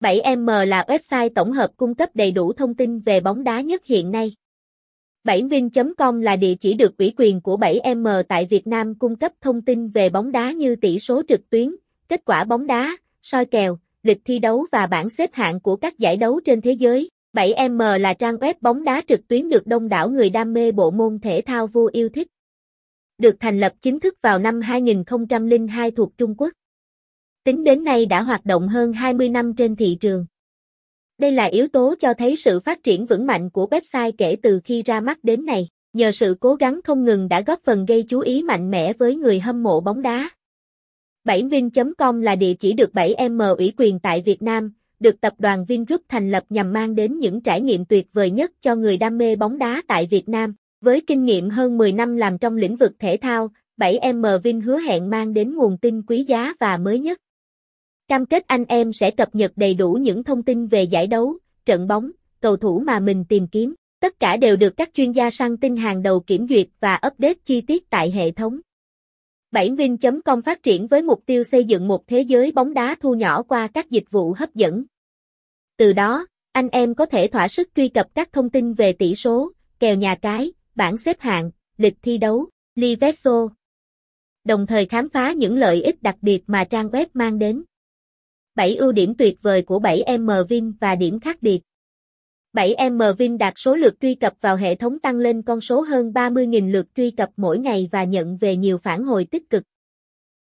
7M là website tổng hợp cung cấp đầy đủ thông tin về bóng đá nhất hiện nay. 7vin.com là địa chỉ được ủy quyền của 7M tại Việt Nam cung cấp thông tin về bóng đá như tỷ số trực tuyến, kết quả bóng đá, soi kèo, lịch thi đấu và bảng xếp hạng của các giải đấu trên thế giới. 7M là trang web bóng đá trực tuyến được đông đảo người đam mê bộ môn thể thao vua yêu thích. Được thành lập chính thức vào năm 2002 thuộc Trung Quốc. Tính đến nay đã hoạt động hơn 20 năm trên thị trường. Đây là yếu tố cho thấy sự phát triển vững mạnh của website kể từ khi ra mắt đến nay. Nhờ sự cố gắng không ngừng đã góp phần gây chú ý mạnh mẽ với người hâm mộ bóng đá. 7vin.com là địa chỉ được 7M ủy quyền tại Việt Nam, được tập đoàn Vingroup thành lập nhằm mang đến những trải nghiệm tuyệt vời nhất cho người đam mê bóng đá tại Việt Nam. Với kinh nghiệm hơn 10 năm làm trong lĩnh vực thể thao, 7M Vin hứa hẹn mang đến nguồn tin quý giá và mới nhất. Cam kết anh em sẽ cập nhật đầy đủ những thông tin về giải đấu, trận bóng, cầu thủ mà mình tìm kiếm. Tất cả đều được các chuyên gia săn tin hàng đầu kiểm duyệt và update chi tiết tại hệ thống. 7vin.com phát triển với mục tiêu xây dựng một thế giới bóng đá thu nhỏ qua các dịch vụ hấp dẫn. Từ đó, anh em có thể thỏa sức truy cập các thông tin về tỷ số, kèo nhà cái, bảng xếp hạng, lịch thi đấu, Liveso. Đồng thời khám phá những lợi ích đặc biệt mà trang web mang đến. 7 ưu điểm tuyệt vời của 7M Vin và điểm khác biệt. 7M Vin đạt số lượt truy cập vào hệ thống tăng lên con số hơn 30.000 lượt truy cập mỗi ngày và nhận về nhiều phản hồi tích cực.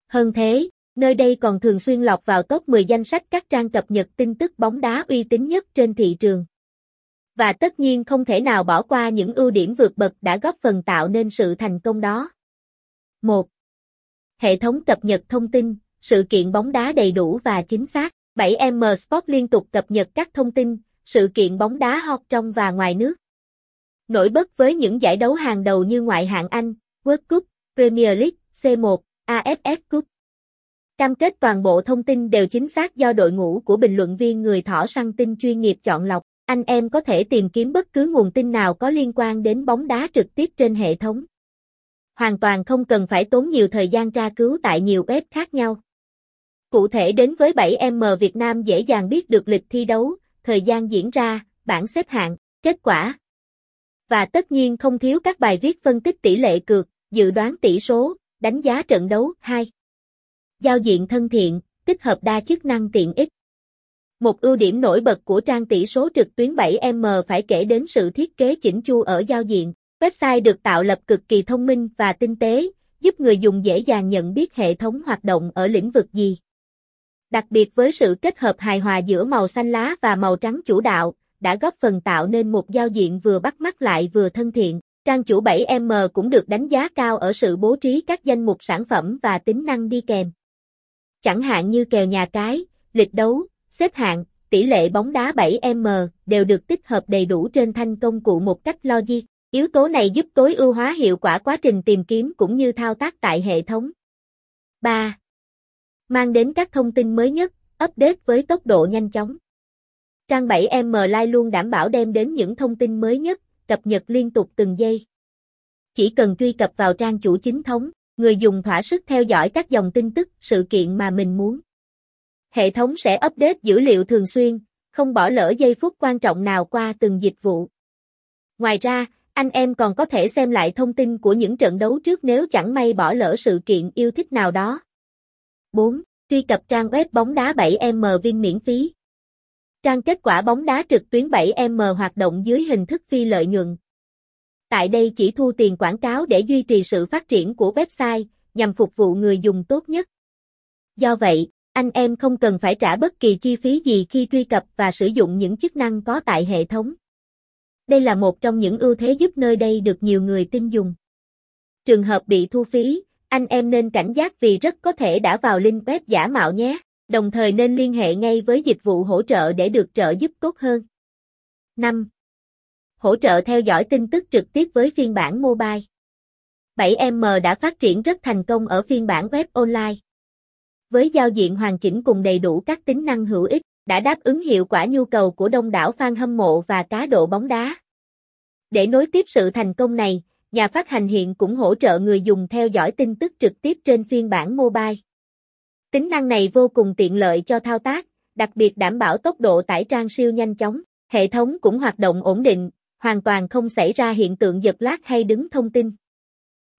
Hơn thế, nơi đây còn thường xuyên lọt vào top 10 danh sách các trang cập nhật tin tức bóng đá uy tín nhất trên thị trường. Và tất nhiên không thể nào bỏ qua những ưu điểm vượt bậc đã góp phần tạo nên sự thành công đó. 1. Hệ thống cập nhật thông tin, sự kiện bóng đá đầy đủ và chính xác. 7M Sport liên tục cập nhật các thông tin, sự kiện bóng đá hot trong và ngoài nước. Nổi bật với những giải đấu hàng đầu như ngoại hạng Anh, World Cup, Premier League, C1, AFF Cup. Cam kết toàn bộ thông tin đều chính xác do đội ngũ của bình luận viên người thỏ săn tin chuyên nghiệp chọn lọc. Anh em có thể tìm kiếm bất cứ nguồn tin nào có liên quan đến bóng đá trực tiếp trên hệ thống. Hoàn toàn không cần phải tốn nhiều thời gian tra cứu tại nhiều web khác nhau. Cụ thể đến với 7M Việt Nam dễ dàng biết được lịch thi đấu, thời gian diễn ra, bảng xếp hạng, kết quả. Và tất nhiên không thiếu các bài viết phân tích tỷ lệ cược, dự đoán tỷ số, đánh giá trận đấu. 2. Giao diện thân thiện, tích hợp đa chức năng tiện ích. Một ưu điểm nổi bật của trang tỷ số trực tuyến 7M phải kể đến sự thiết kế chỉnh chu ở giao diện. Website được tạo lập cực kỳ thông minh và tinh tế, giúp người dùng dễ dàng nhận biết hệ thống hoạt động ở lĩnh vực gì. Đặc biệt với sự kết hợp hài hòa giữa màu xanh lá và màu trắng chủ đạo, đã góp phần tạo nên một giao diện vừa bắt mắt lại vừa thân thiện. Trang chủ 7M cũng được đánh giá cao ở sự bố trí các danh mục sản phẩm và tính năng đi kèm. Chẳng hạn như kèo nhà cái, lịch đấu, xếp hạng, tỷ lệ bóng đá 7M đều được tích hợp đầy đủ trên thanh công cụ một cách logic. Yếu tố này giúp tối ưu hóa hiệu quả quá trình tìm kiếm cũng như thao tác tại hệ thống. 3 mang đến các thông tin mới nhất, update với tốc độ nhanh chóng. Trang 7M Live luôn đảm bảo đem đến những thông tin mới nhất, cập nhật liên tục từng giây. Chỉ cần truy cập vào trang chủ chính thống, người dùng thỏa sức theo dõi các dòng tin tức, sự kiện mà mình muốn. Hệ thống sẽ update dữ liệu thường xuyên, không bỏ lỡ giây phút quan trọng nào qua từng dịch vụ. Ngoài ra, anh em còn có thể xem lại thông tin của những trận đấu trước nếu chẳng may bỏ lỡ sự kiện yêu thích nào đó. 4. Truy cập trang web bóng đá 7M viên miễn phí. Trang kết quả bóng đá trực tuyến 7M hoạt động dưới hình thức phi lợi nhuận. Tại đây chỉ thu tiền quảng cáo để duy trì sự phát triển của website, nhằm phục vụ người dùng tốt nhất. Do vậy, anh em không cần phải trả bất kỳ chi phí gì khi truy cập và sử dụng những chức năng có tại hệ thống. Đây là một trong những ưu thế giúp nơi đây được nhiều người tin dùng. Trường hợp bị thu phí, anh em nên cảnh giác vì rất có thể đã vào link web giả mạo nhé, đồng thời nên liên hệ ngay với dịch vụ hỗ trợ để được trợ giúp tốt hơn. 5. Hỗ trợ theo dõi tin tức trực tiếp với phiên bản mobile. 7M đã phát triển rất thành công ở phiên bản web online. Với giao diện hoàn chỉnh cùng đầy đủ các tính năng hữu ích, đã đáp ứng hiệu quả nhu cầu của đông đảo fan hâm mộ và cá độ bóng đá. Để nối tiếp sự thành công này, nhà phát hành hiện cũng hỗ trợ người dùng theo dõi tin tức trực tiếp trên phiên bản mobile. Tính năng này vô cùng tiện lợi cho thao tác, đặc biệt đảm bảo tốc độ tải trang siêu nhanh chóng. Hệ thống cũng hoạt động ổn định, hoàn toàn không xảy ra hiện tượng giật lag hay đứng thông tin.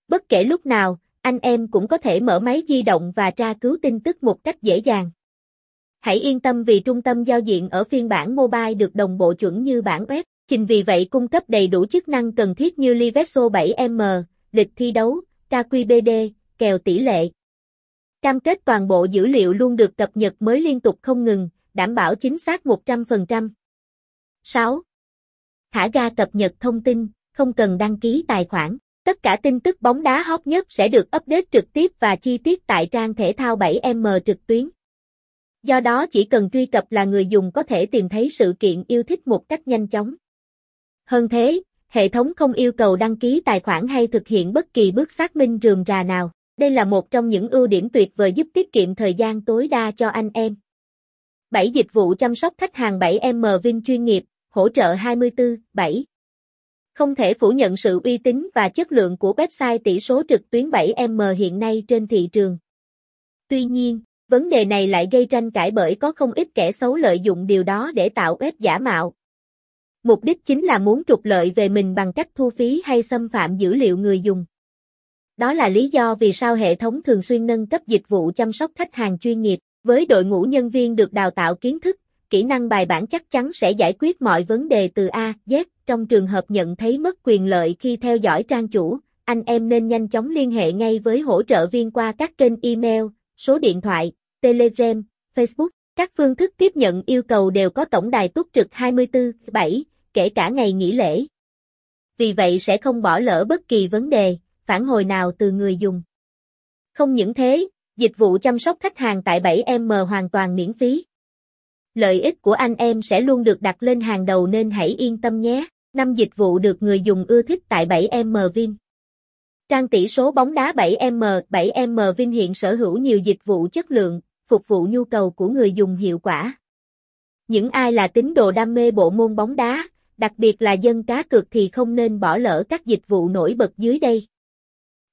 Bất kể lúc nào, anh em cũng có thể mở máy di động và tra cứu tin tức một cách dễ dàng. Hãy yên tâm vì trung tâm giao diện ở phiên bản mobile được đồng bộ chuẩn như bản web, trình vì vậy cung cấp đầy đủ chức năng cần thiết như Liveso 7M, lịch thi đấu, KQBD, kèo tỷ lệ. Cam kết toàn bộ dữ liệu luôn được cập nhật mới liên tục không ngừng, đảm bảo chính xác 100%. 6. Thả ga cập nhật thông tin, không cần đăng ký tài khoản. Tất cả tin tức bóng đá hot nhất sẽ được update trực tiếp và chi tiết tại trang thể thao 7M trực tuyến. Do đó chỉ cần truy cập là người dùng có thể tìm thấy sự kiện yêu thích một cách nhanh chóng. Hơn thế, hệ thống không yêu cầu đăng ký tài khoản hay thực hiện bất kỳ bước xác minh rườm rà nào. Đây là một trong những ưu điểm tuyệt vời giúp tiết kiệm thời gian tối đa cho anh em. 7 dịch vụ chăm sóc khách hàng 7M Vin chuyên nghiệp, hỗ trợ 24/7. Không thể phủ nhận sự uy tín và chất lượng của website tỷ số trực tuyến 7M hiện nay trên thị trường. Tuy nhiên, vấn đề này lại gây tranh cãi bởi có không ít kẻ xấu lợi dụng điều đó để tạo web giả mạo. Mục đích chính là muốn trục lợi về mình bằng cách thu phí hay xâm phạm dữ liệu người dùng. Đó là lý do vì sao hệ thống thường xuyên nâng cấp dịch vụ chăm sóc khách hàng chuyên nghiệp, với đội ngũ nhân viên được đào tạo kiến thức, kỹ năng bài bản chắc chắn sẽ giải quyết mọi vấn đề từ A, Z. Trong trường hợp nhận thấy mất quyền lợi khi theo dõi trang chủ, anh em nên nhanh chóng liên hệ ngay với hỗ trợ viên qua các kênh email, số điện thoại, Telegram, Facebook. Các phương thức tiếp nhận yêu cầu đều có tổng đài túc trực 24/7, kể cả ngày nghỉ lễ. Vì vậy sẽ không bỏ lỡ bất kỳ vấn đề, phản hồi nào từ người dùng. Không những thế, dịch vụ chăm sóc khách hàng tại 7M hoàn toàn miễn phí. Lợi ích của anh em sẽ luôn được đặt lên hàng đầu nên hãy yên tâm nhé. Năm dịch vụ được người dùng ưa thích tại 7M Vin. Trang tỷ số bóng đá 7M, 7M Vin hiện sở hữu nhiều dịch vụ chất lượng, phục vụ nhu cầu của người dùng hiệu quả. Những ai là tín đồ đam mê bộ môn bóng đá, đặc biệt là dân cá cược thì không nên bỏ lỡ các dịch vụ nổi bật dưới đây.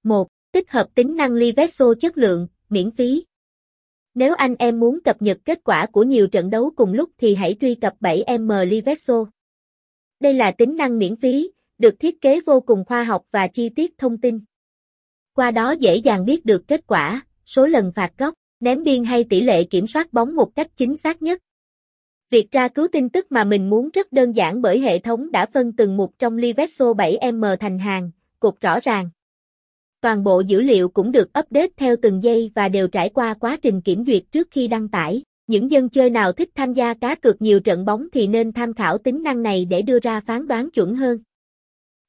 1. Tích hợp tính năng Livesso chất lượng, miễn phí. Nếu anh em muốn cập nhật kết quả của nhiều trận đấu cùng lúc thì hãy truy cập 7M Livesso. Đây là tính năng miễn phí, được thiết kế vô cùng khoa học và chi tiết thông tin. Qua đó dễ dàng biết được kết quả, số lần phạt góc, ném biên hay tỷ lệ kiểm soát bóng một cách chính xác nhất. Việc tra cứu tin tức mà mình muốn rất đơn giản bởi hệ thống đã phân từng mục trong Liveso 7M thành hàng, cục rõ ràng. Toàn bộ dữ liệu cũng được update theo từng giây và đều trải qua quá trình kiểm duyệt trước khi đăng tải. Những dân chơi nào thích tham gia cá cược nhiều trận bóng thì nên tham khảo tính năng này để đưa ra phán đoán chuẩn hơn.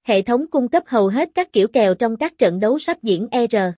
Hệ thống cung cấp hầu hết các kiểu kèo trong các trận đấu sắp diễn ER.